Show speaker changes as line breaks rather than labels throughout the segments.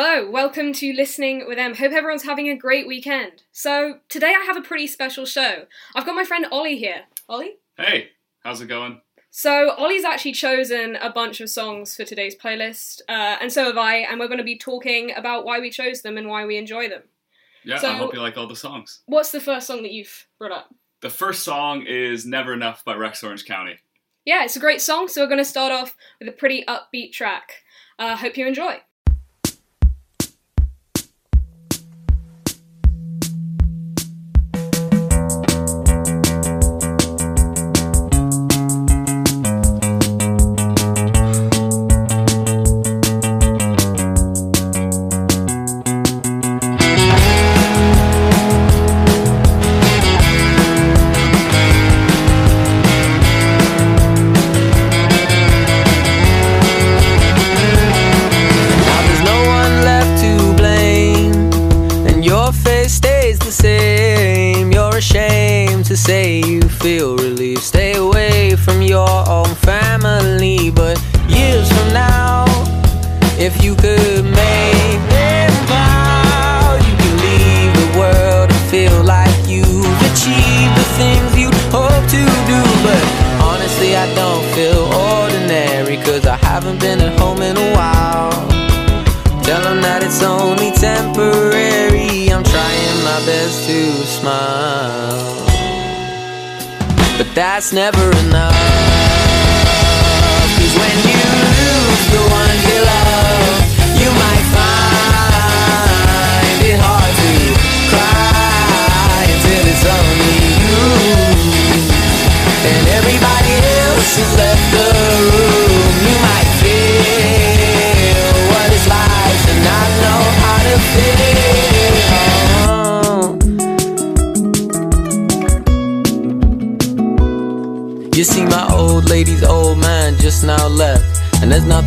Hello, welcome to Listening with Em. Hope everyone's having a great weekend. So, today I have a pretty special show. I've got my friend Ollie here. Ollie?
Hey, how's it going?
So, Ollie's actually chosen a bunch of songs for today's playlist, uh, and so have I, and we're going to be talking about why we chose them and why we enjoy them.
Yeah,
So-
I hope you like all the songs.
What's the first song that you've brought up?
The first song is Never Enough by Rex Orange County.
Yeah, it's a great song, so we're going to start off with a pretty upbeat track. Uh, hope you enjoy.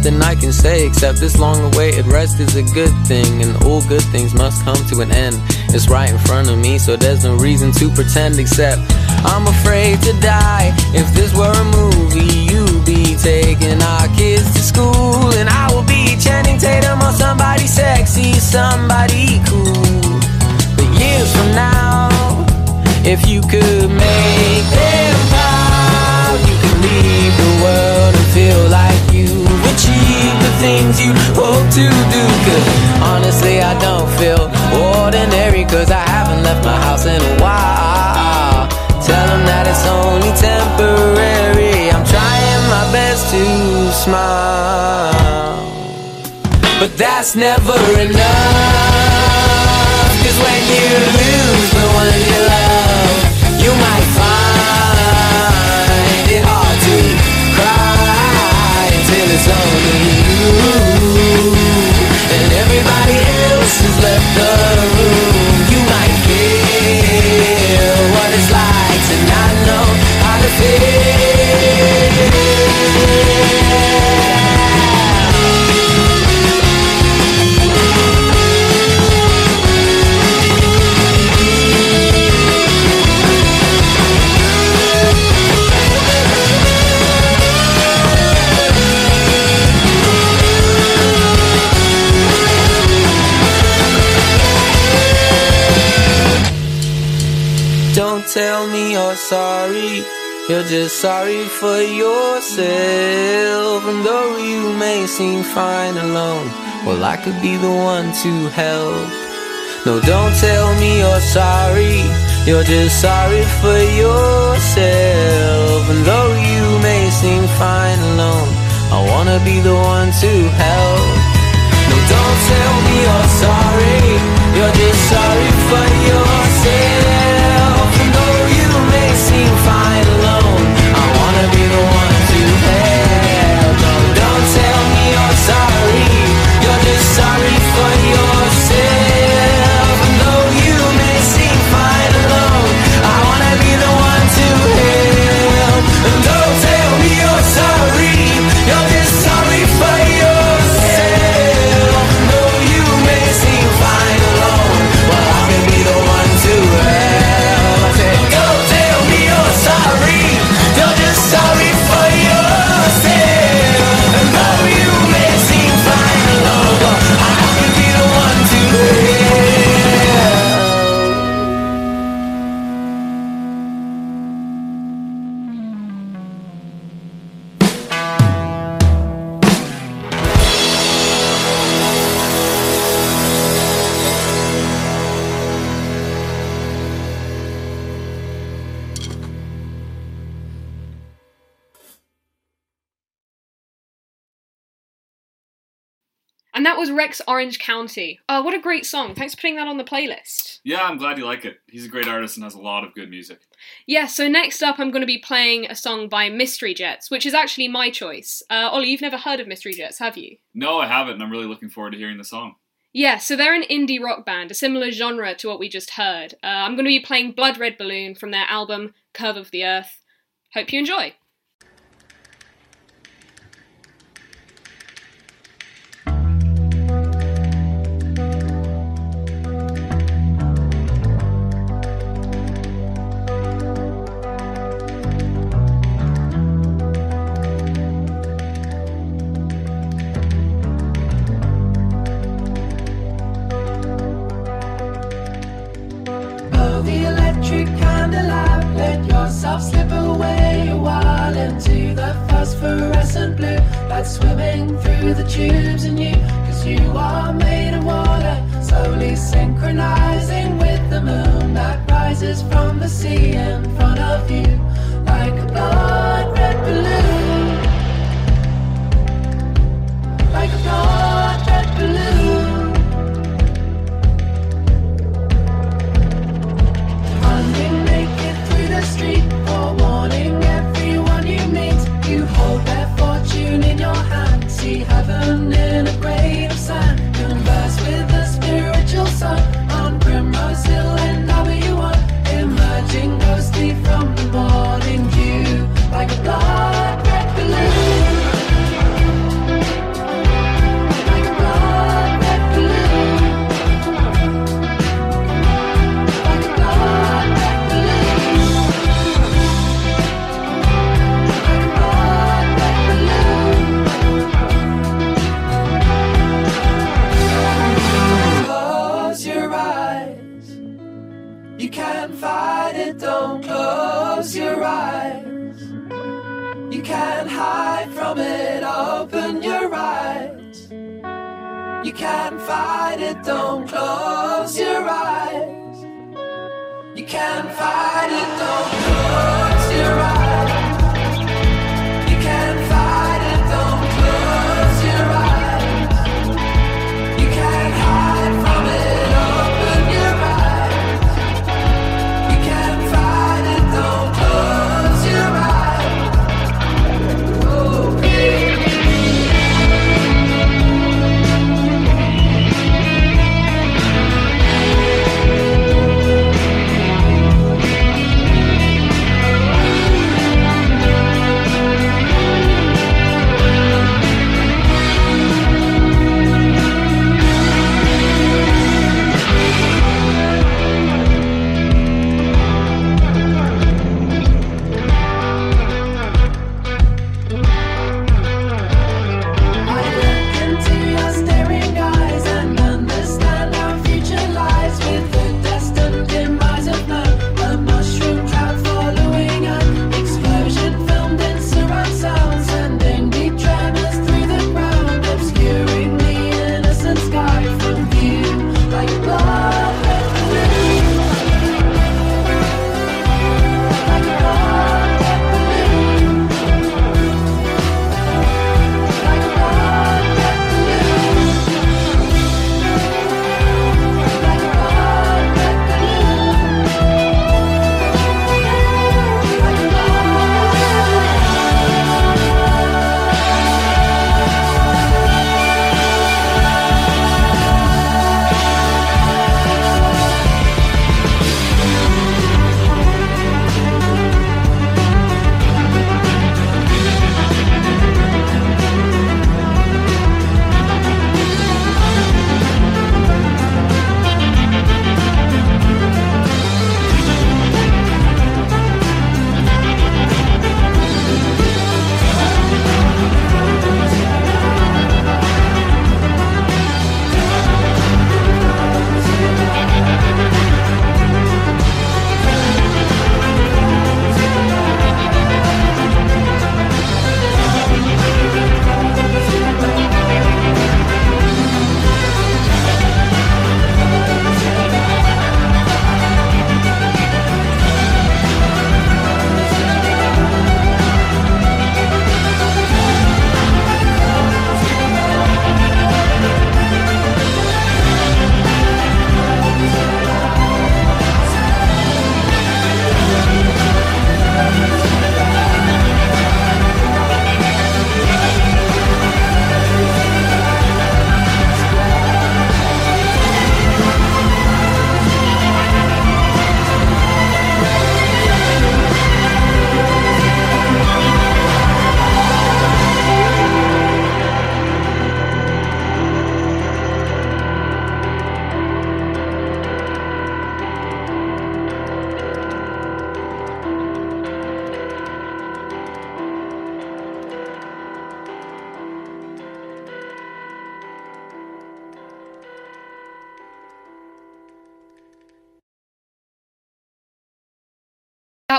Nothing I can say except this long awaited rest is a good thing. And all good things must come to an end. It's right in front of me, so there's no reason to pretend except I'm afraid to die. If this were a movie, you'd be taking our kids to school. And I will be Channing Tatum or somebody sexy, somebody cool. But years from now, if you could make them proud, you could leave the world and feel like things you hope to do. Cause honestly, I don't feel ordinary, cause I haven't left my house in a while. Tell them that it's only temporary. I'm trying my best to smile. But that's never enough. Cause when you lose the one you love, Don't tell me you're sorry. You're just sorry for yourself. And though you may seem fine alone, well, I could be the one to help. No, don't tell me you're sorry. You're just sorry for yourself. And though you may seem fine alone, I wanna be the one to help. No, don't tell me you're sorry. You're just sorry for yourself. And
that was Rex Orange County. Oh, what a great song. Thanks for putting that on the playlist.
Yeah, I'm glad you like it. He's a great artist and has a lot of good music.
Yeah, so next up, I'm going to be playing a song by Mystery Jets, which is actually my choice. Uh, Ollie, you've never heard of Mystery Jets, have you?
No, I haven't, and I'm really looking forward to hearing the song.
Yeah, so they're an indie rock band, a similar genre to what we just heard. Uh, I'm going to be playing Blood Red Balloon from their album Curve of the Earth. Hope you enjoy.
From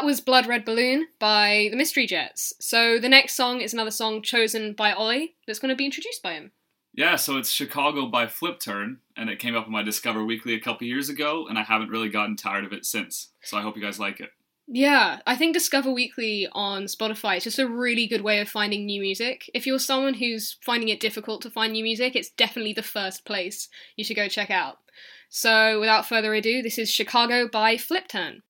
that was Blood Red Balloon by the Mystery Jets. So the next song is another song chosen by Ollie that's going to be introduced by him.
Yeah, so it's Chicago by Flip Turn, and it came up in my Discover Weekly a couple years ago, and I haven't really gotten tired of it since. So I hope you guys like it.
Yeah, I think Discover Weekly on Spotify is just a really good way of finding new music. If you're someone who's finding it difficult to find new music, it's definitely the first place you should go check out. So without further ado, this is Chicago by Flip Turn.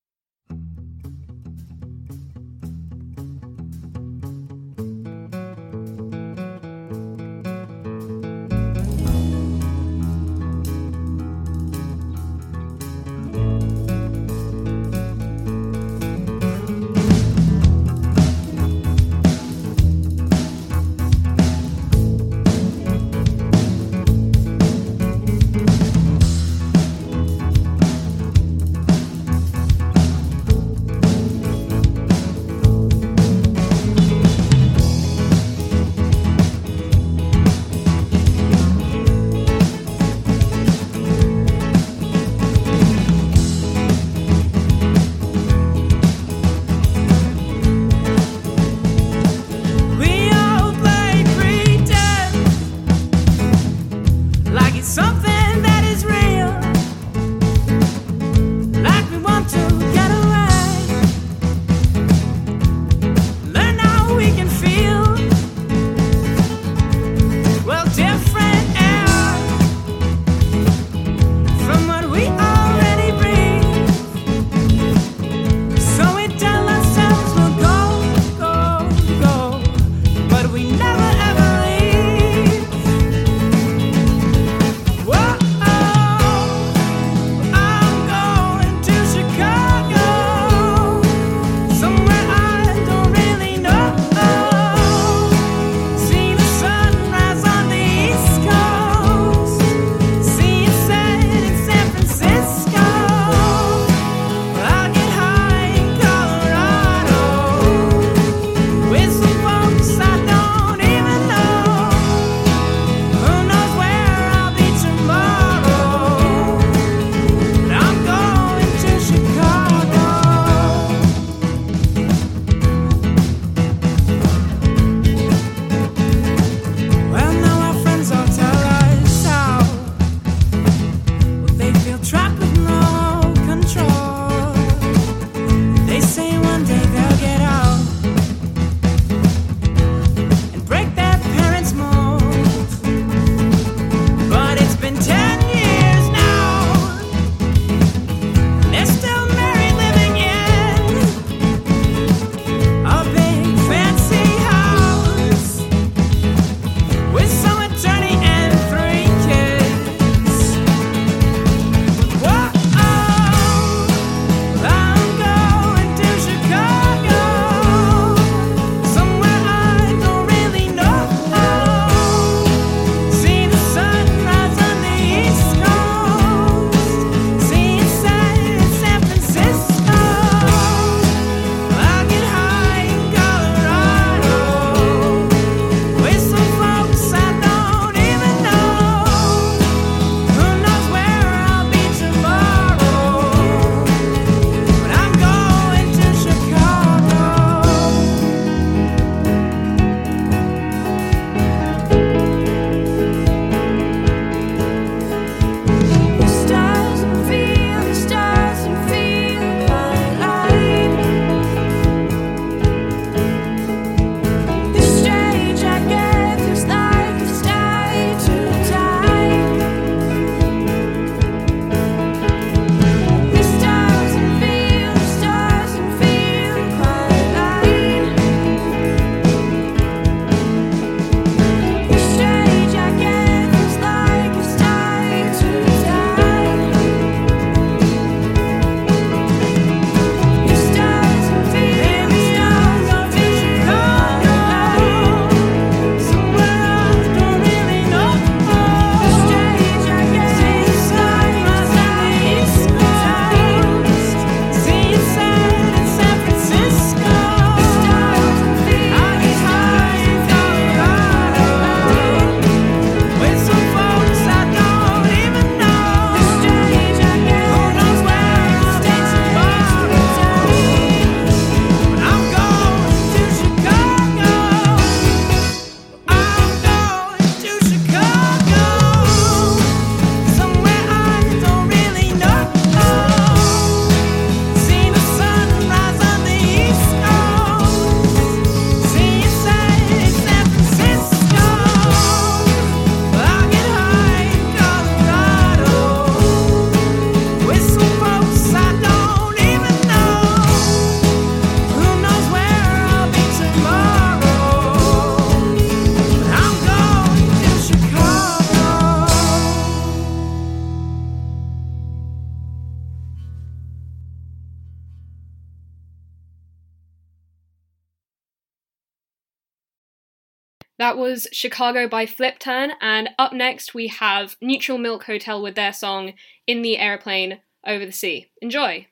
That was Chicago by Flip Turn, and up next we have Neutral Milk Hotel with their song In the Aeroplane Over the Sea. Enjoy!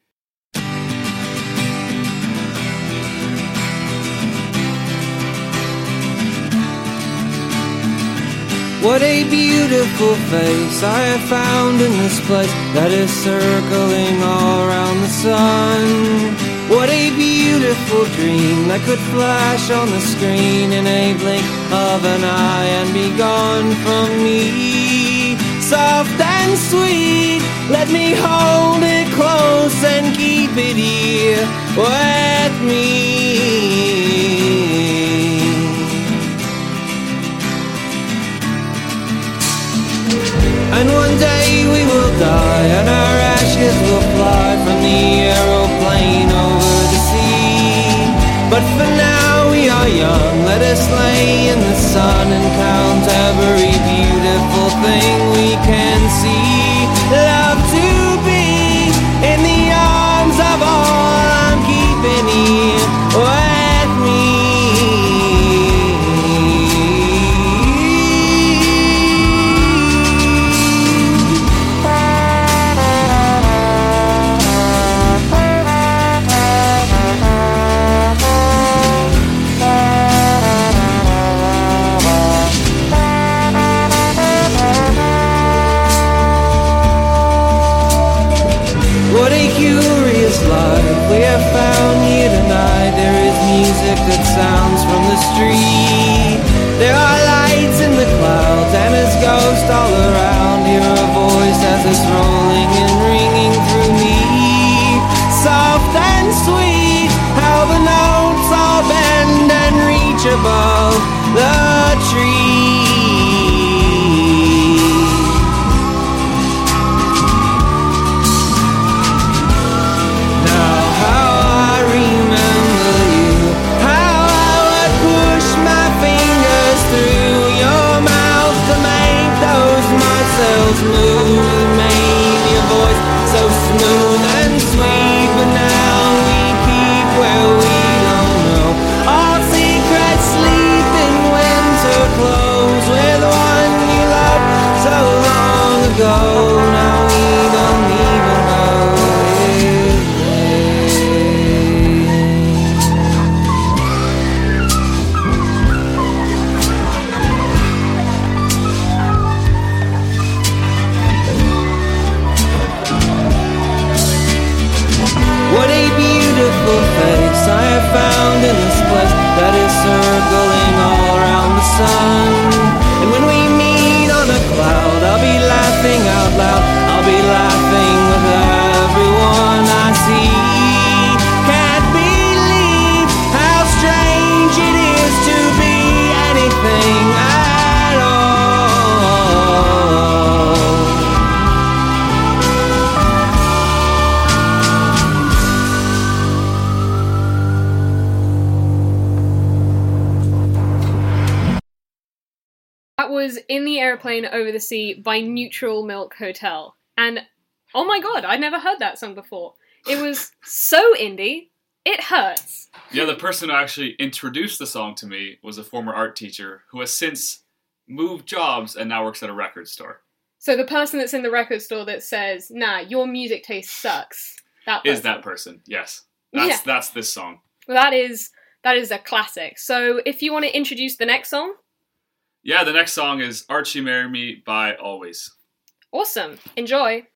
What a beautiful face I have found in this place that is circling all around the sun. What a beautiful dream that could flash on the screen in a blink of an eye and be gone from me. Soft and sweet, let me hold it close and keep it here with me. And one day we will die and our ashes will fly from the aeroplane over the sea. But for now we are young, let us lay in the sun and count every beautiful thing we can see. In
Aeroplane Over the Sea by Neutral Milk Hotel. And oh my god, I'd never heard that song before. It was so indie, it hurts.
Yeah, the person who actually introduced the song to me was a former art teacher who has since moved jobs and now works at a record store.
So the person that's in the record store that says, nah, your music taste sucks. That
Is
person.
that person? Yes. That's
Yeah.
that's this song.
Well, that is that is a classic. So if you want to introduce the next song,
Yeah, the next song is Archie Marry Me by Alvvays.
awesome. Enjoy.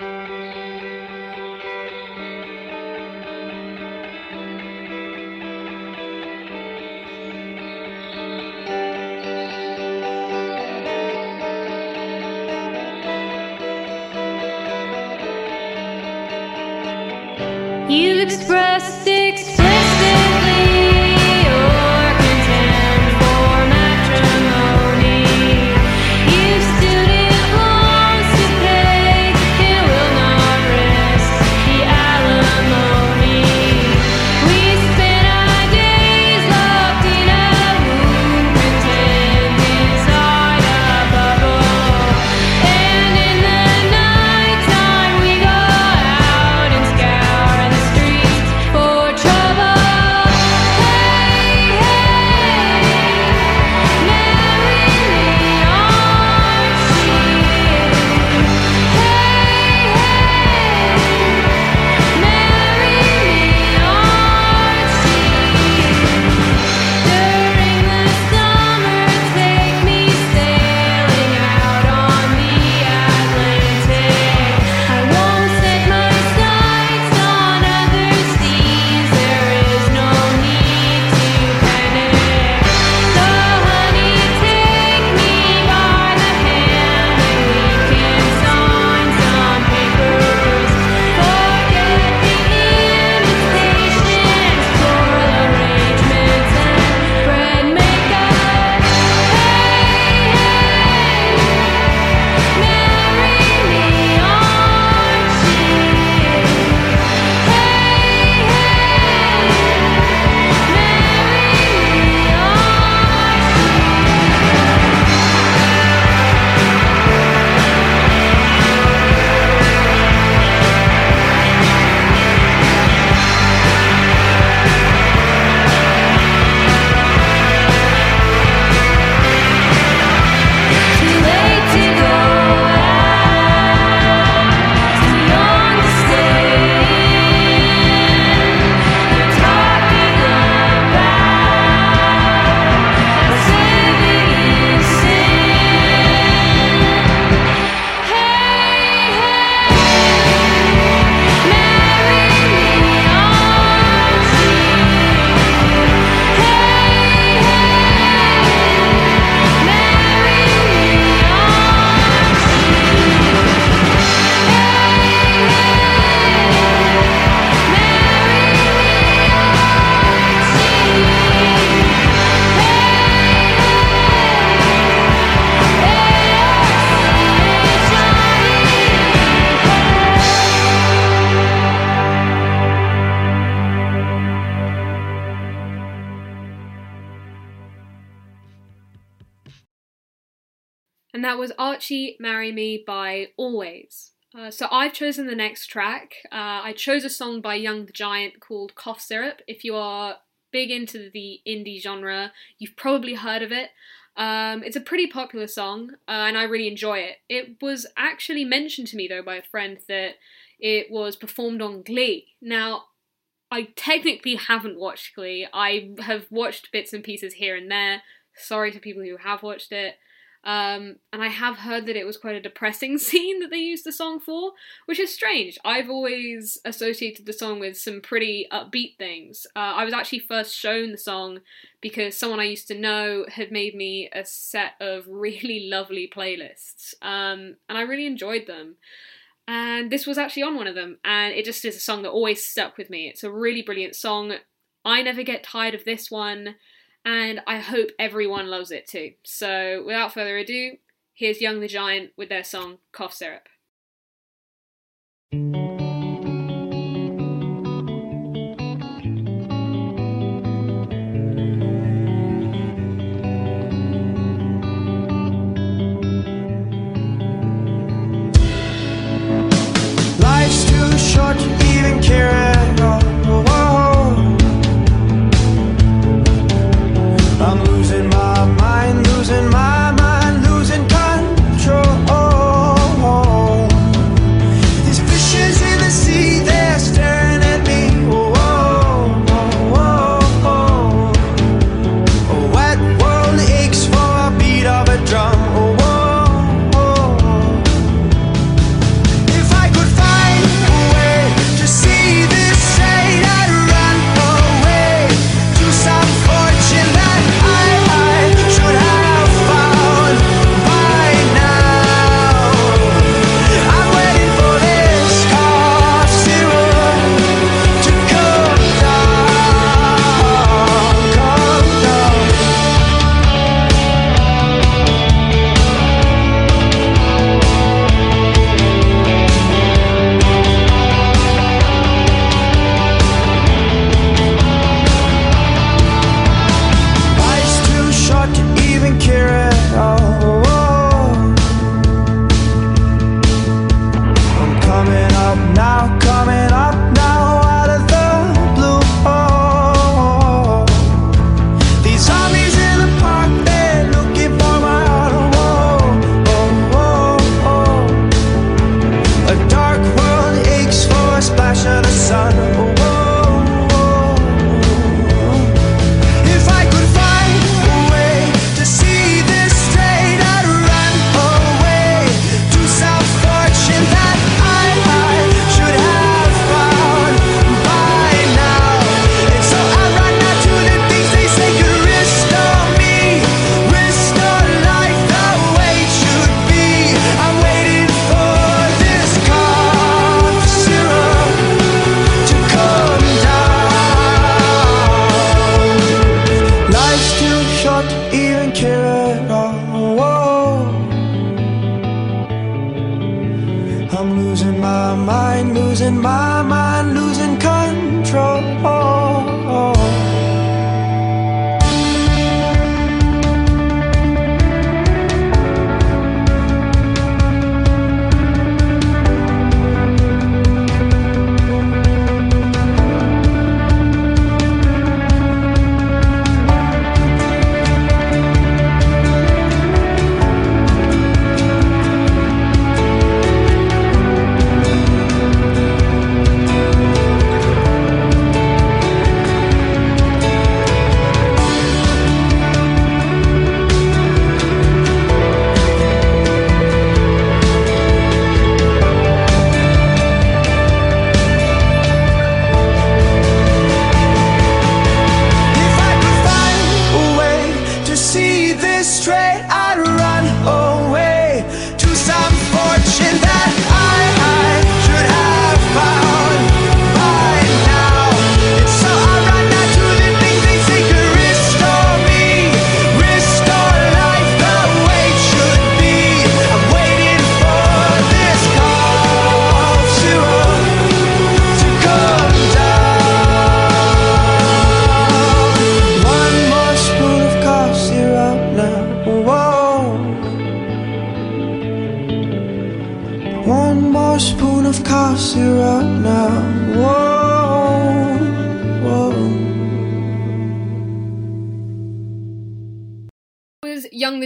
You expressed
that was Archie Marry Me by Alvvays. Uh, so I've chosen the next track. Uh, I chose a song by Young the Giant called Cough Syrup. If you are big into the indie genre, you've probably heard of it. Um, it's a pretty popular song, uh, and I really enjoy it. It was actually mentioned to me, though, by a friend that it was performed on Glee. Now, I technically haven't watched Glee. I have watched bits and pieces here and there. Sorry to people who have watched it. Um, and I have heard that it was quite a depressing scene that they used the song for, which is strange. I've always associated the song with some pretty upbeat things. Uh, I was actually first shown the song because someone I used to know had made me a set of really lovely playlists, um, and I really enjoyed them. And this was actually on one of them, and it just is a song that always stuck with me. It's a really brilliant song. I never get tired of this one and I hope everyone loves it too. So, without further ado, here's Young the Giant with their song Cough Syrup.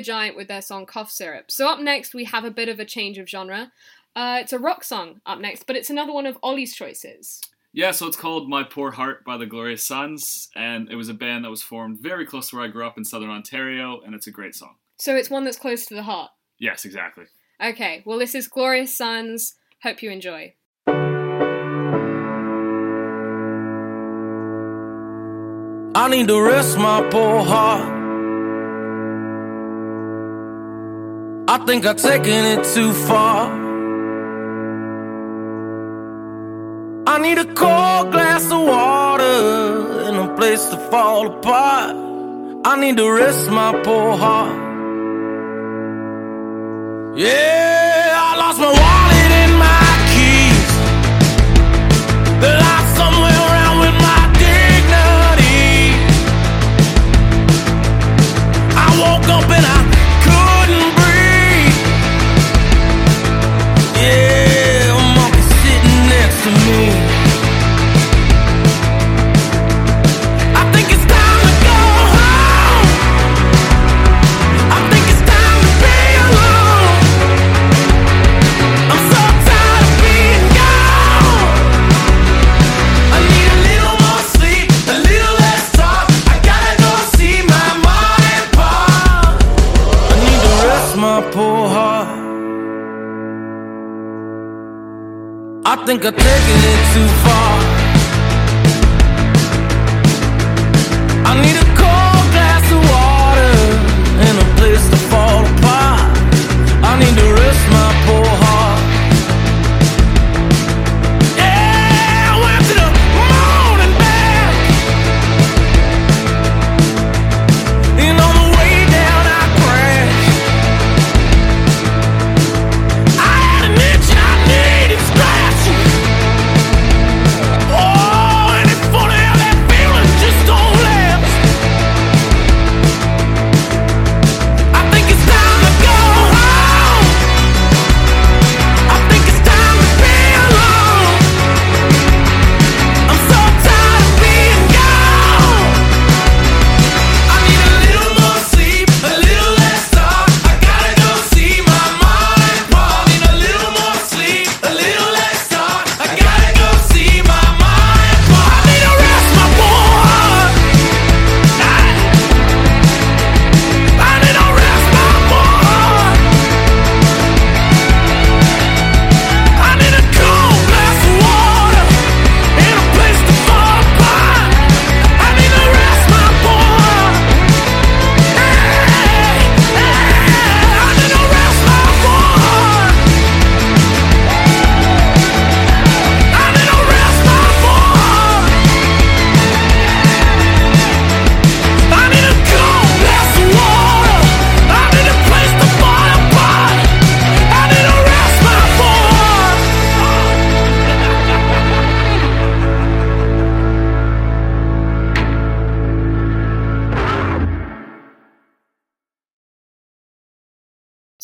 Giant with their song Cough Syrup. So up next, we have a bit of a change of genre. Uh, it's a rock song up next, but it's another one of Ollie's choices.
Yeah, so it's called My Poor Heart by the Glorious Sons, and it was a band that was formed very close to where I grew up in southern Ontario, and it's a great song.
So it's one that's close to the heart.
Yes, exactly.
Okay, well, this is Glorious Sons. Hope you enjoy.
I need to rest my poor heart. I think I've taken it too far. I need a cold glass of water and a place to fall apart. I need to rest my poor heart. Yeah, I lost my wallet and my keys. They're lost somewhere think I've taken it too far.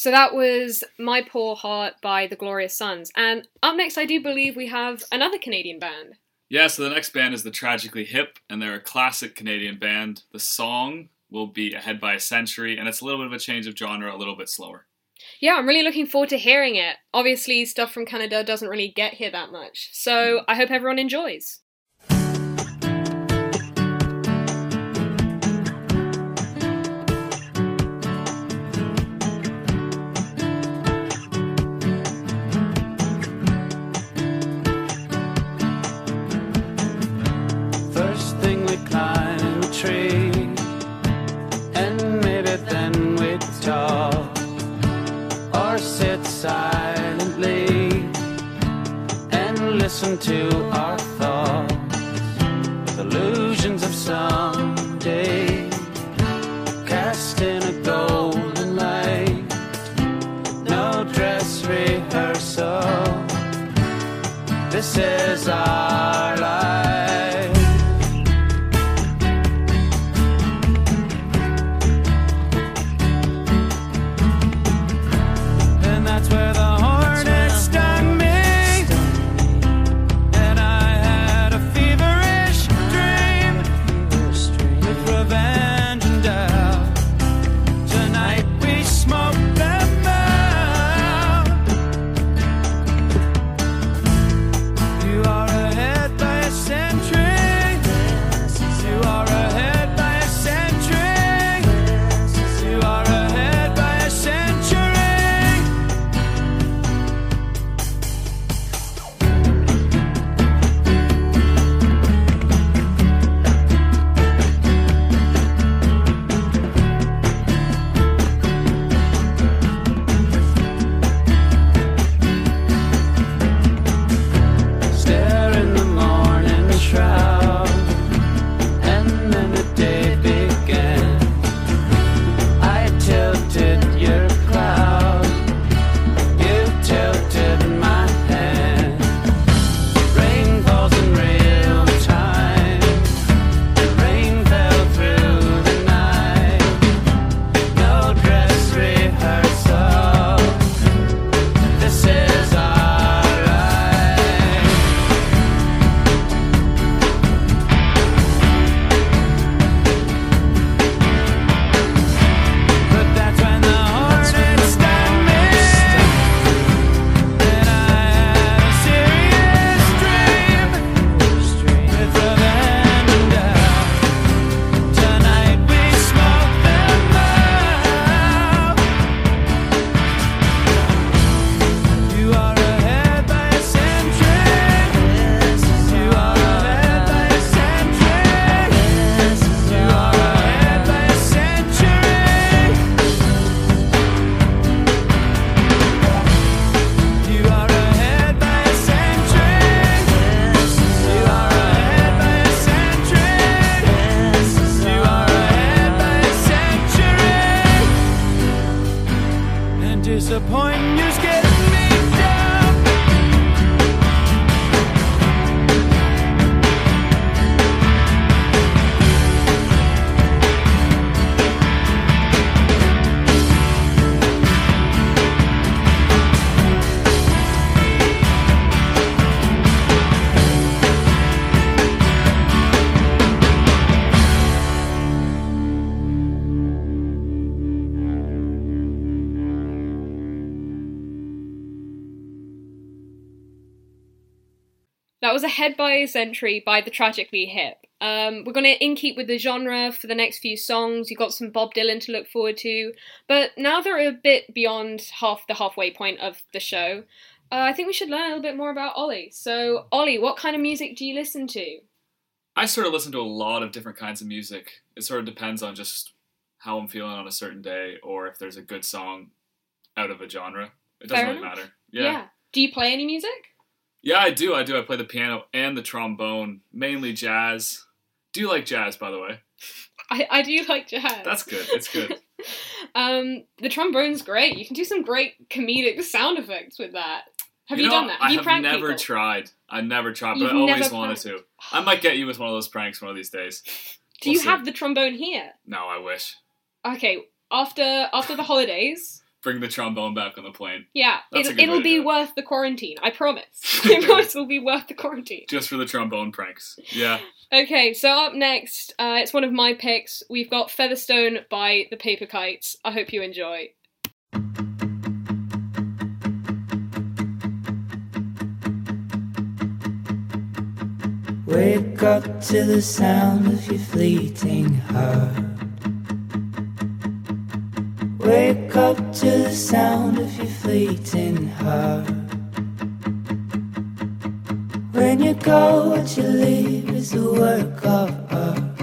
So that was My Poor Heart by the Glorious Sons. And up next, I do believe we have another Canadian band.
Yeah, so the next band is the Tragically Hip, and they're a classic Canadian band. The song will be Ahead by a Century, and it's a little bit of a change of genre, a little bit slower.
Yeah, I'm really looking forward to hearing it. Obviously, stuff from Canada doesn't really get here that much. So hmm. I hope everyone enjoys.
Silently and listen to our thoughts, with illusions of someday, cast in a golden light, no dress rehearsal. This is our life.
Was Ahead by a Century by The Tragically Hip. Um, we're going to in keep with the genre for the next few songs. You've got some Bob Dylan to look forward to. But now they're a bit beyond half the halfway point of the show. Uh, I think we should learn a little bit more about Ollie. So, Ollie, what kind of music do you listen to?
I sort of listen to a lot of different kinds of music. It sort of depends on just how I'm feeling on a certain day or if there's a good song out of a genre. It doesn't
Fair
really
enough.
matter. Yeah.
Do you play any music?
Yeah, I do. I do. I play the piano and the trombone, mainly jazz. Do you like jazz, by the way?
I, I do like jazz.
That's good. It's good.
um, the trombone's great. You can do some great comedic sound effects with that. Have you,
know,
done that? Have
I
you
have never
people?
tried. I never tried,
You've
but I always wanted
pranked.
to. I might get you with one of those pranks one of these days.
Do
We'll
you
see.
have the trombone here?
No, I wish.
Okay, after after the holidays,
Bring the trombone back on the plane.
yeah,
That's
it'll, it'll be
it.
worth the quarantine. I promise. I promise it'll be worth the quarantine.
Just for the trombone pranks. Yeah.
Okay, so up next, uh, it's one of my picks. We've got Featherstone by the Paper Kites. I hope you enjoy.
Wake up to the sound of your fleeting heart. Wake up to the sound of your fleeting heart. When you go, what you leave is a work of art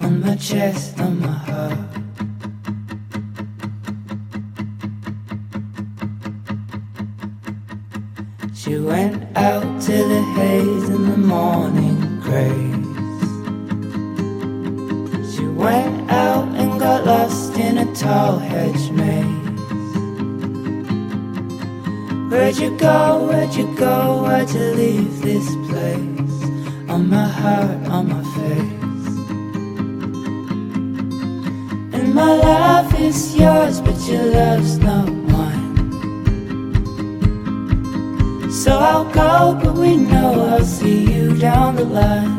on my chest, on my heart. She went out to the haze in the morning grace. She went out got lost in a tall hedge maze. Where'd you go? Where'd you go? Why'd you leave this place? On my heart, on my face. And my love is yours, but your love's not mine. So I'll go, but we know I'll see you down the line.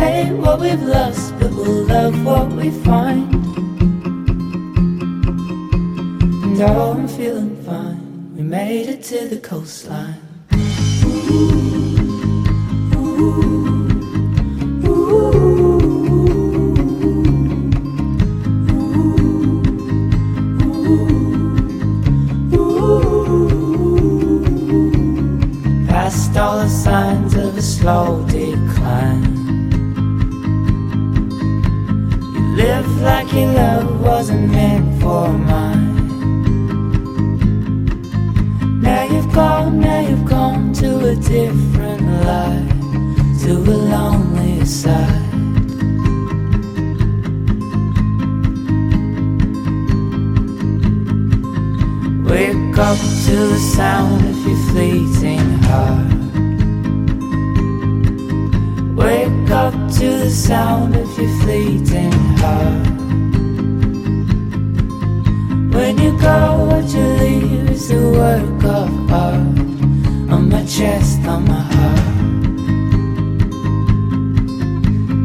Hate what we've lost, but we'll love what we find. And oh, I'm feeling fine. We made it to the coastline. Ooh, Past all the signs of a slow decline. Live like your love wasn't meant for mine. Now you've gone, now you've gone to a different life, to a lonely side. Wake up to the sound of your fleeting heart. To the sound of your fleeting heart. When you go, what you leave is a work of art on my chest, on my heart.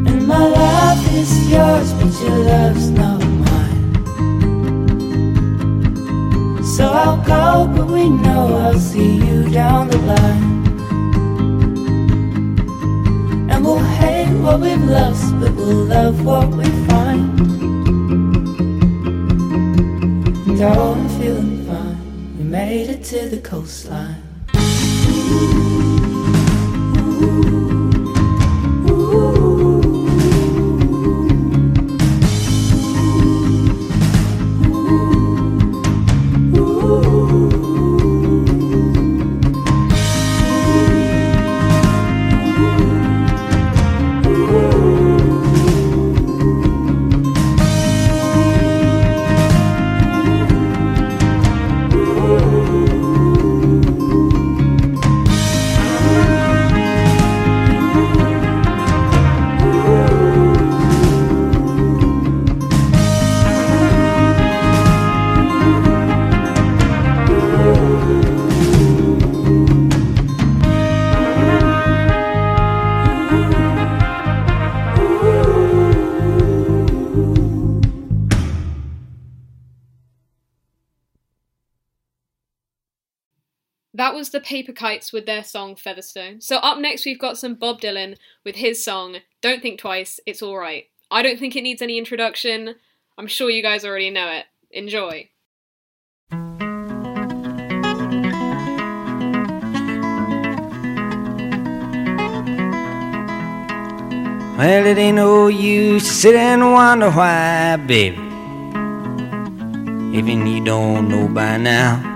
And my love is yours, but your love's not mine. So I'll go, but we know I'll see you down the line. What we've lost, but we'll love what we find. And oh, I'm feeling fine. We made it to the coastline.
Was the Paper Kites with their song Featherstone. So up next we've got some Bob Dylan with his song Don't Think Twice, It's Alright. I don't think it needs any introduction. I'm sure you guys already know it. Enjoy.
Well, it ain't no use to sit and wonder why, baby. Even you don't know by now.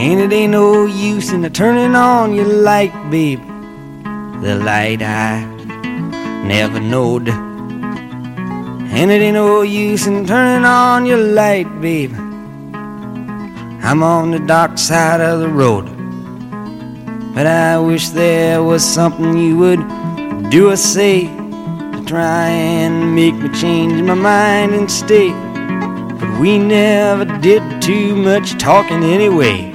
And it ain't no use in turning on your light, baby. The light I never knowed. And it ain't no use in turning on your light, baby. I'm on the dark side of the road. But I wish there was something you would do or say to try and make me change my mind and stay. But we never did too much talking anyway.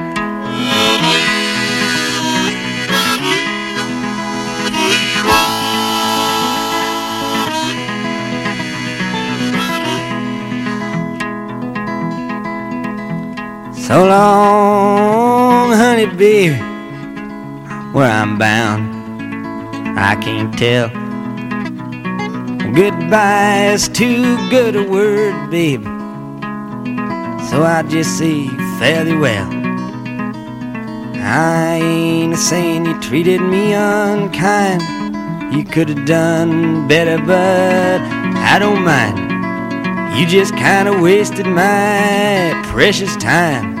So long, honey, baby, where I'm bound, I can't tell. Goodbye is too good a word, baby. So I just say thee well. I ain't a saying you treated me unkind. You could have done better, but I don't mind. You just kinda wasted my precious time.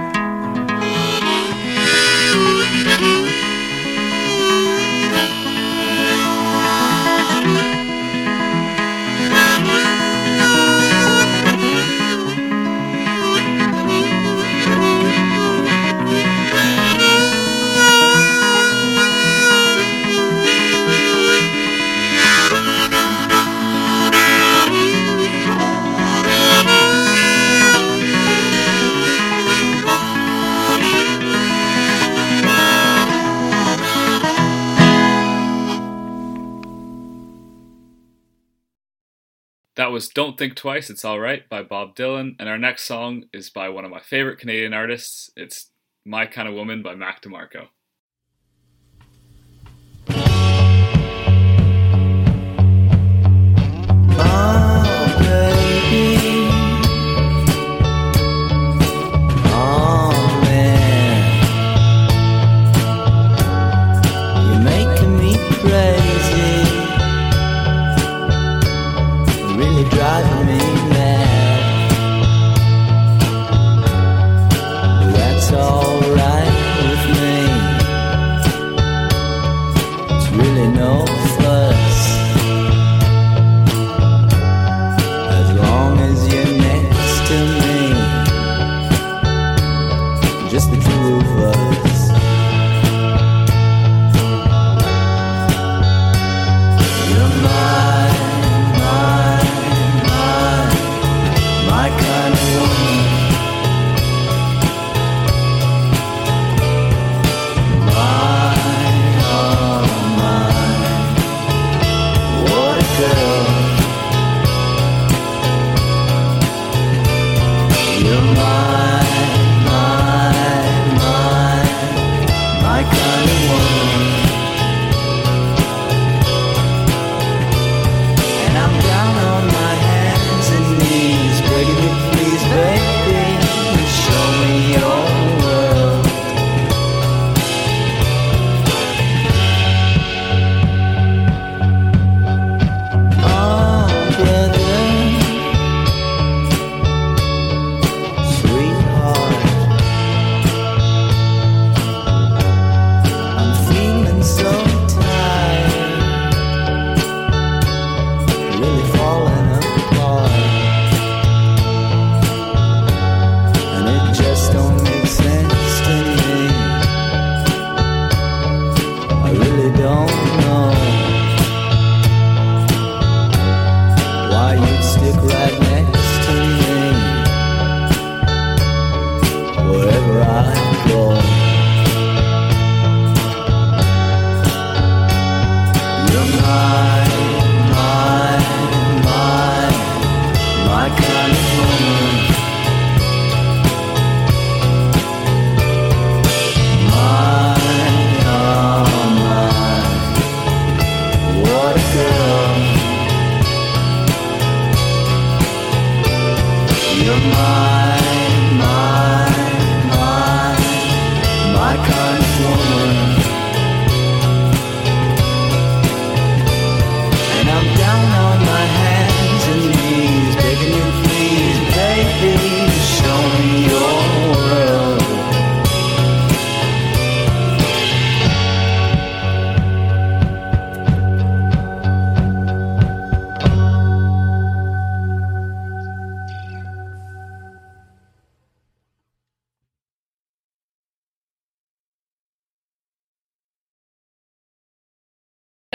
Don't Think Twice, It's Alright by Bob Dylan. And our next song is by one of my favorite Canadian artists. It's My Kind of Woman by Mac DeMarco.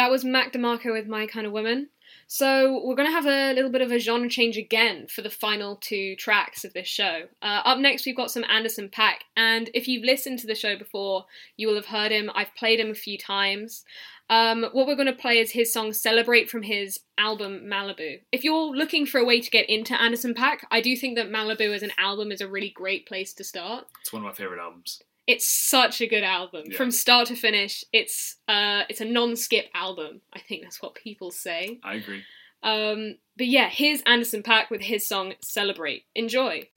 That was Mac DeMarco with My Kind of Woman. So we're going to have a little bit of a genre change again for the final two tracks of this show. Uh, up next, we've got some Anderson .Paak, and if you've listened to the show before, you will have heard him. I've played him a few times. Um, what we're going to play is his song Celebrate from his album Malibu. If you're looking for a way to get into Anderson .Paak, I do think that Malibu as an album is a really great place to start.
It's one of my favorite albums.
It's such a good album
Yeah.
from start to finish. It's uh, it's a non-skip album. I think that's what people say.
I agree.
Um, but yeah, here's Anderson .Paak with his song Celebrate. Enjoy.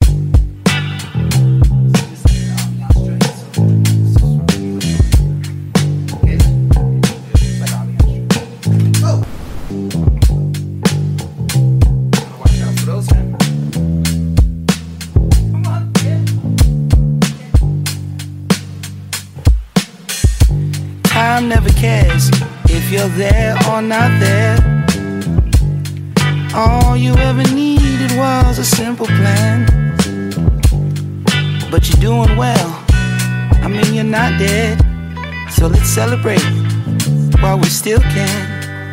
Time never cares if you're there or not there. All you ever needed was a simple plan. But you're doing well. I mean, you're not dead. So let's celebrate while we still can.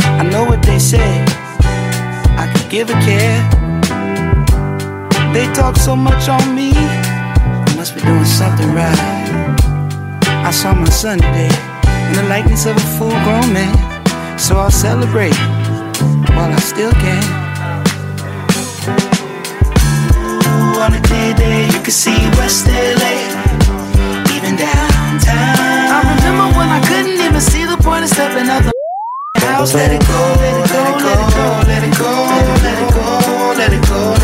I know what they say. I could give a care. They talk so much on me. I must be doing something right. I saw my son today in the likeness of a full grown man. So I'll celebrate while I still can. Ooh, on a clear day, you can see West LA, even downtown. I remember when I couldn't even see the point of stepping out the house. Let it go, let it go, let it go, let it go, let it go, let it go, let it go.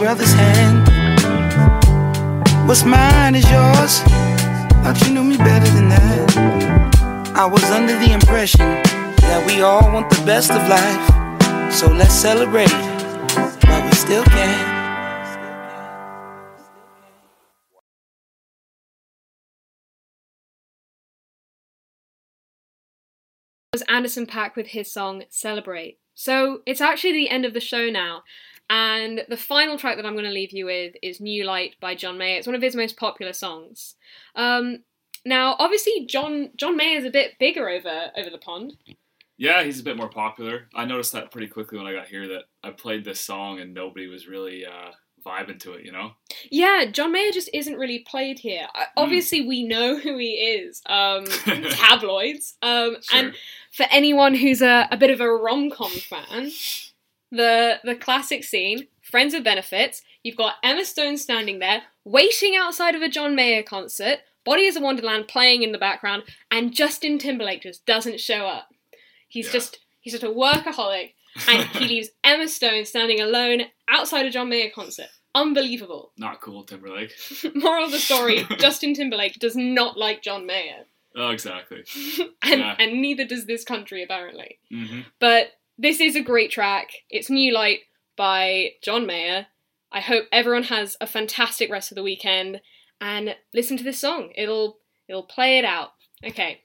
Brother's hand. What's mine is yours. Thought you knew me better than that. I was under the impression that we all want the best of life. So let's celebrate while we still can.
was Anderson .Paak with his song Celebrate. So it's actually the end of the show now, and the final track that I'm going to leave you with is New Light by John Mayer. It's one of his most popular songs. Um, now, obviously, John John Mayer is a bit bigger over over the pond.
Yeah, he's a bit more popular. I noticed that pretty quickly when I got here that I played this song and nobody was really uh, vibing to it. You know?
Yeah, John Mayer just isn't really played here. Uh, Obviously, we know who he is. Um, tabloids. Um, And for anyone who's a, a bit of a rom com fan, the the classic scene, Friends with Benefits. You've got Emma Stone standing there, waiting outside of a John Mayer concert. Body is a Wonderland playing in the background, and Justin Timberlake just doesn't show up. He's
Yeah.
just he's just a workaholic, and he leaves Emma Stone standing alone outside a John Mayer concert. Unbelievable.
Not cool, Timberlake.
Moral of the story: Justin Timberlake does not like John Mayer,
Oh, exactly.
and
Yeah.
and neither does this country apparently.
hmm
But this is a great track. It's New Light by John Mayer. I hope everyone has a fantastic rest of the weekend and listen to this song. It'll it'll play it out. Okay.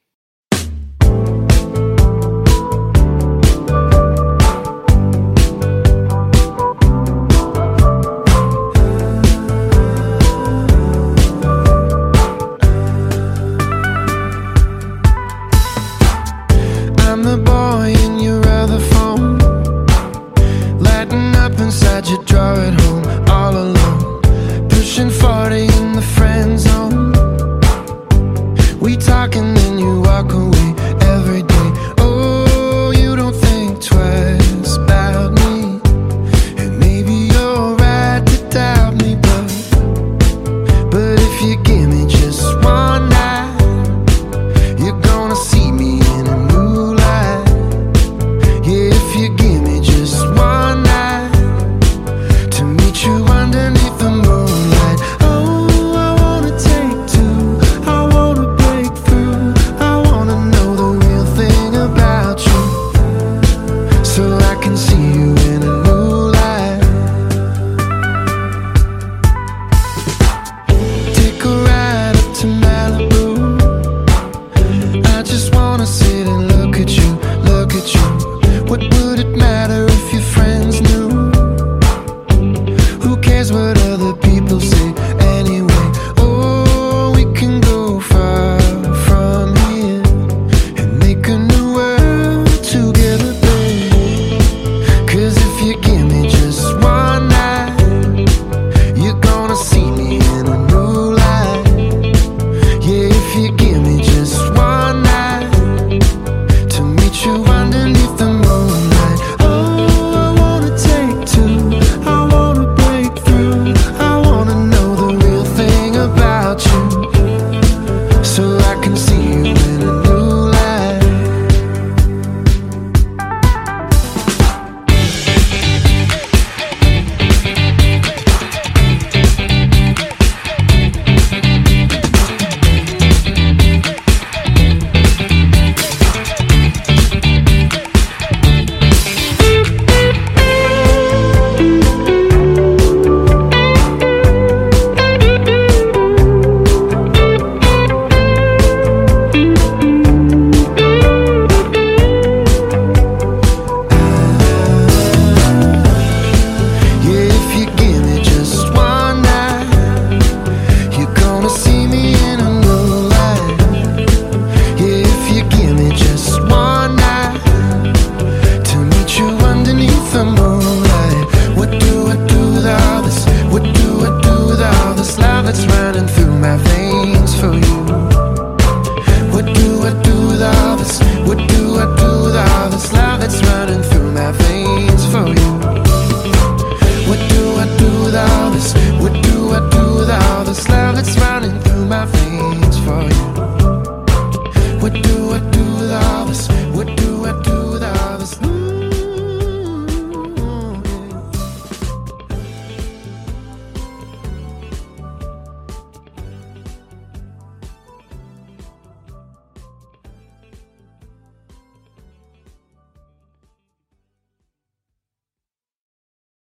you underneath the moon.